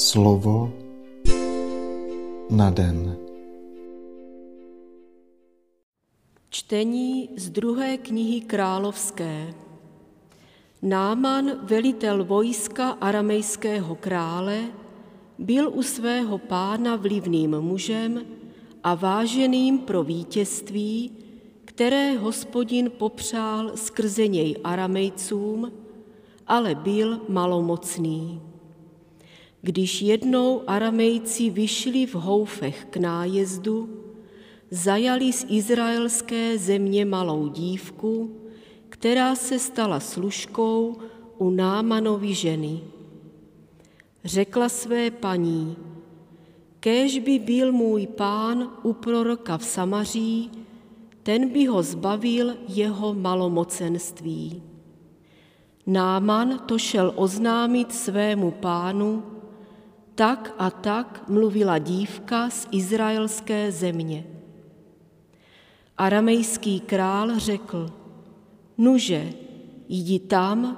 Slovo na den. Čtení z druhé knihy královské. Náman, velitel vojska aramejského krále, byl u svého pána vlivným mužem a váženým pro vítězství, které hospodin popřál skrze něj aramejcům, ale byl malomocný. Když jednou aramejci vyšli v houfech k nájezdu, zajali z izraelské země malou dívku, která se stala služkou u Námanovi ženy. Řekla své paní, kéž by byl můj pán u proroka v Samaří, ten by ho zbavil jeho malomocenství. Náman to šel oznámit svému pánu, tak a tak mluvila dívka z izraelské země. Aramejský král řekl, nuže, jdi tam,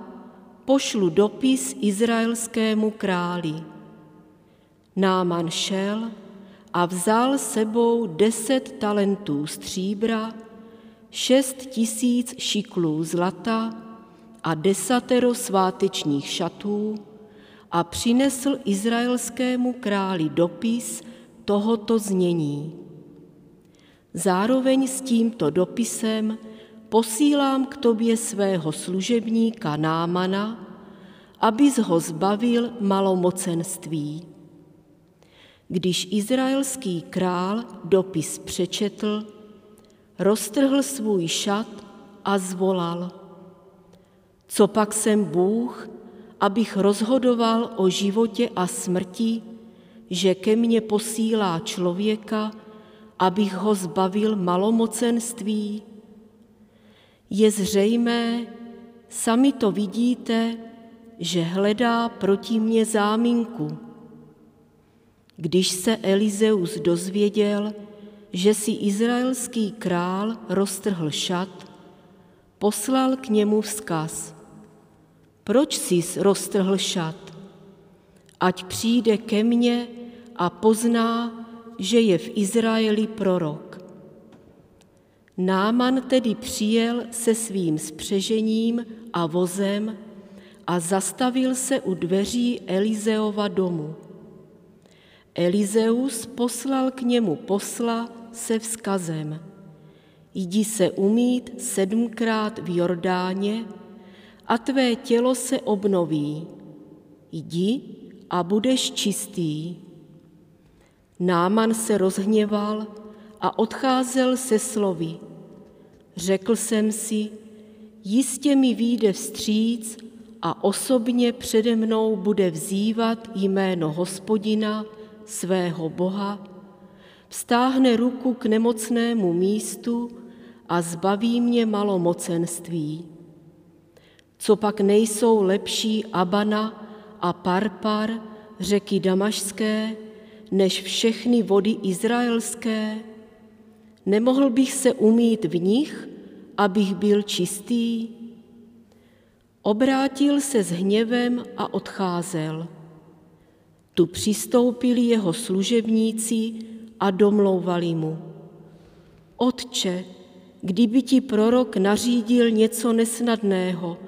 pošlu dopis izraelskému králi. Náman šel a vzal sebou deset talentů stříbra, šest tisíc šiklů zlata a desatero svátečních šatů a přinesl izraelskému králi dopis tohoto znění. Zároveň s tímto dopisem posílám k tobě svého služebníka Námana, abys ho zbavil malomocenství. Když izraelský král dopis přečetl, roztrhl svůj šat a zvolal. Co pak jsem Bůh, abych rozhodoval o životě a smrti, že ke mně posílá člověka, abych ho zbavil malomocenství? Je zřejmé, sami to vidíte, že hledá proti mně záminku. Když se Elizeus dozvěděl, že si izraelský král roztrhl šat, poslal k němu vzkaz. Proč jsi roztrhl šat? Ať přijde ke mně a pozná, že je v Izraeli prorok. Náman tedy přijel se svým spřežením a vozem a zastavil se u dveří Elizeova domu. Elizeus poslal k němu posla se vzkazem. Jdi se umít sedmkrát v Jordáně a tvé tělo se obnoví. Jdi a budeš čistý. Náman se rozhněval a odcházel se slovy. Řekl jsem si, jistě mi výjde vstříc a osobně přede mnou bude vzývat jméno hospodina, svého Boha, vstáhne ruku k nemocnému místu a zbaví mě malomocenství. Co pak nejsou lepší Abana a Parpar, řeky Damašské, než všechny vody izraelské? Nemohl bych se umít v nich, abych byl čistý? Obrátil se s hněvem a odcházel. Tu přistoupili jeho služebníci a domlouvali mu. Otče, kdyby ti prorok nařídil něco nesnadného,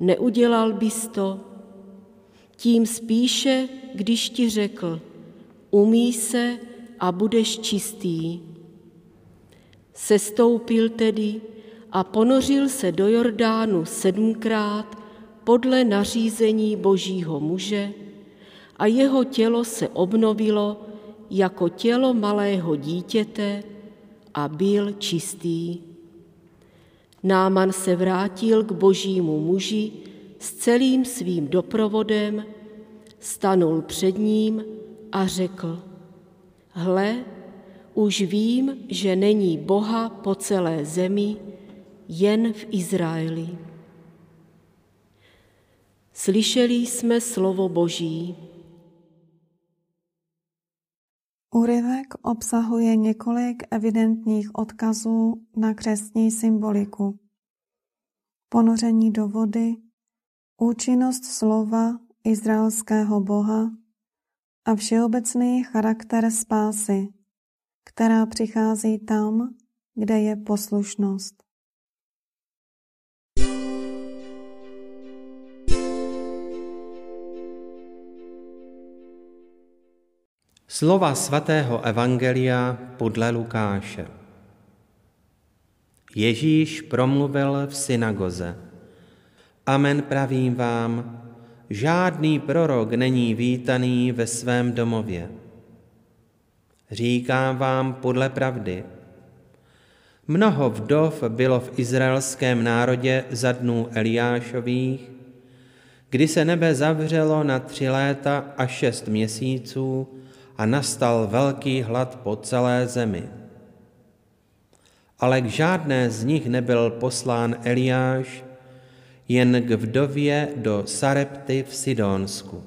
neudělal bys to? Tím spíše, když ti řekl, umí se a budeš čistý. Sestoupil tedy a ponořil se do Jordánu sedmkrát podle nařízení božího muže a jeho tělo se obnovilo jako tělo malého dítěte a byl čistý. Náman se vrátil k božímu muži s celým svým doprovodem, stanul před ním a řekl, hle, už vím, že není Boha po celé zemi, jen v Izraeli. Slyšeli jsme slovo Boží. Úryvek obsahuje několik evidentních odkazů na křestní symboliku. Ponoření do vody, účinnost slova izraelského boha, a všeobecný charakter spásy, která přichází tam, kde je poslušnost. Slova svatého Evangelia podle Lukáše. Ježíš promluvil v synagoze. Amen pravím vám, žádný prorok není vítaný ve svém domově. Říkám vám podle pravdy. Mnoho vdov bylo v izraelském národě za dnů Eliášových, kdy se nebe zavřelo na tři léta a šest měsíců a nastal velký hlad po celé zemi. Ale k žádné z nich nebyl poslán Eliáš, jen k vdově do Sarepty v Sidónsku.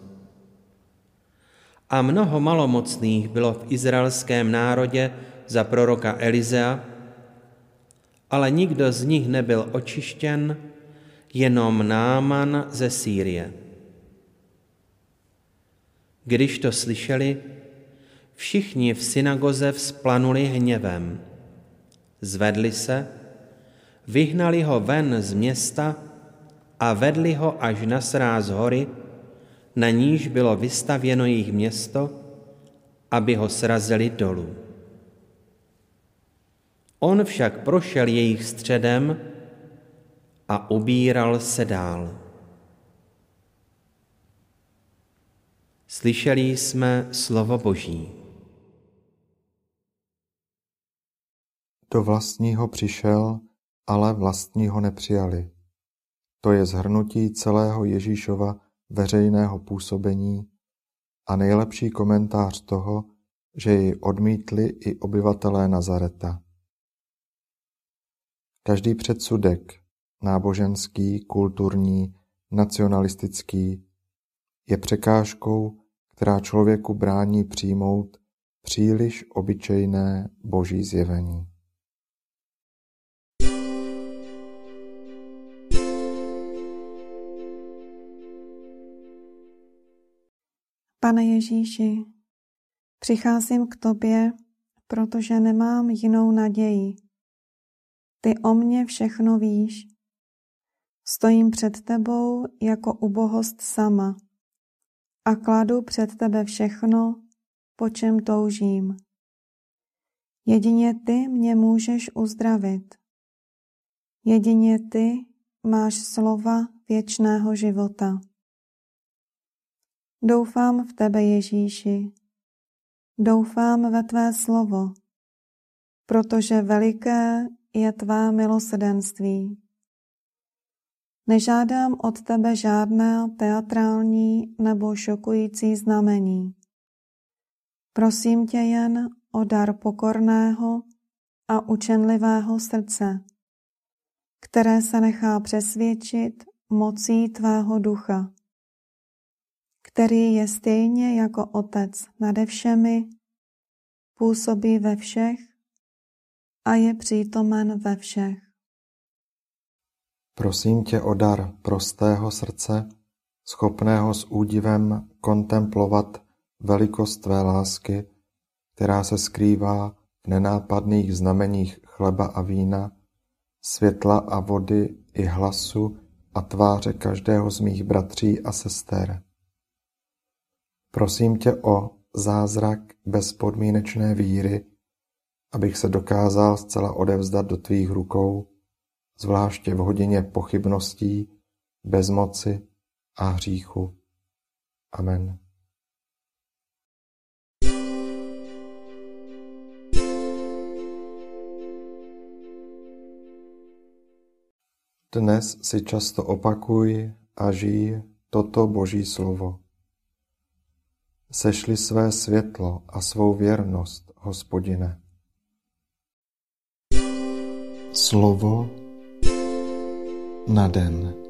A mnoho malomocných bylo v izraelském národě za proroka Elizea, ale nikdo z nich nebyl očištěn, jenom Náman ze Sýrie. Když to slyšeli, všichni v synagoze vzplanuli hněvem. Zvedli se, vyhnali ho ven z města a vedli ho až na sráz hory, na níž bylo vystavěno jejich město, aby ho srazili dolů. On však prošel jejich středem a ubíral se dál. Slyšeli jsme slovo Boží. Do vlastního přišel, ale vlastního nepřijali. To je zhrnutí celého Ježíšova veřejného působení a nejlepší komentář toho, že ji odmítli i obyvatelé Nazareta. Každý předsudek, náboženský, kulturní, nacionalistický, je překážkou, která člověku brání přijmout příliš obyčejné boží zjevení. Pane Ježíši, přicházím k Tobě, protože nemám jinou naději. Ty o mně všechno víš. Stojím před Tebou jako ubohost sama a kladu před Tebe všechno, po čem toužím. Jedině Ty mě můžeš uzdravit. Jedině Ty máš slova věčného života. Doufám v tebe, Ježíši. Doufám ve tvé slovo, protože veliké je tvá milosedenství. Nežádám od tebe žádné teatrální nebo šokující znamení. Prosím tě jen o dar pokorného a učenlivého srdce, které se nechá přesvědčit mocí tvého ducha který je stejně jako Otec nade všemi, působí ve všech a je přítomen ve všech. Prosím tě o dar prostého srdce, schopného s údivem kontemplovat velikost tvé lásky, která se skrývá v nenápadných znameních chleba a vína, světla a vody i hlasu a tváře každého z mých bratří a sester. Prosím tě o zázrak bezpodmínečné víry, abych se dokázal zcela odevzdat do tvých rukou, zvláště v hodině pochybností, bezmoci a hříchu. Amen. Dnes si často opakuj a žij toto Boží slovo. Sešli své světlo a svou věrnost, Hospodine. Slovo na den.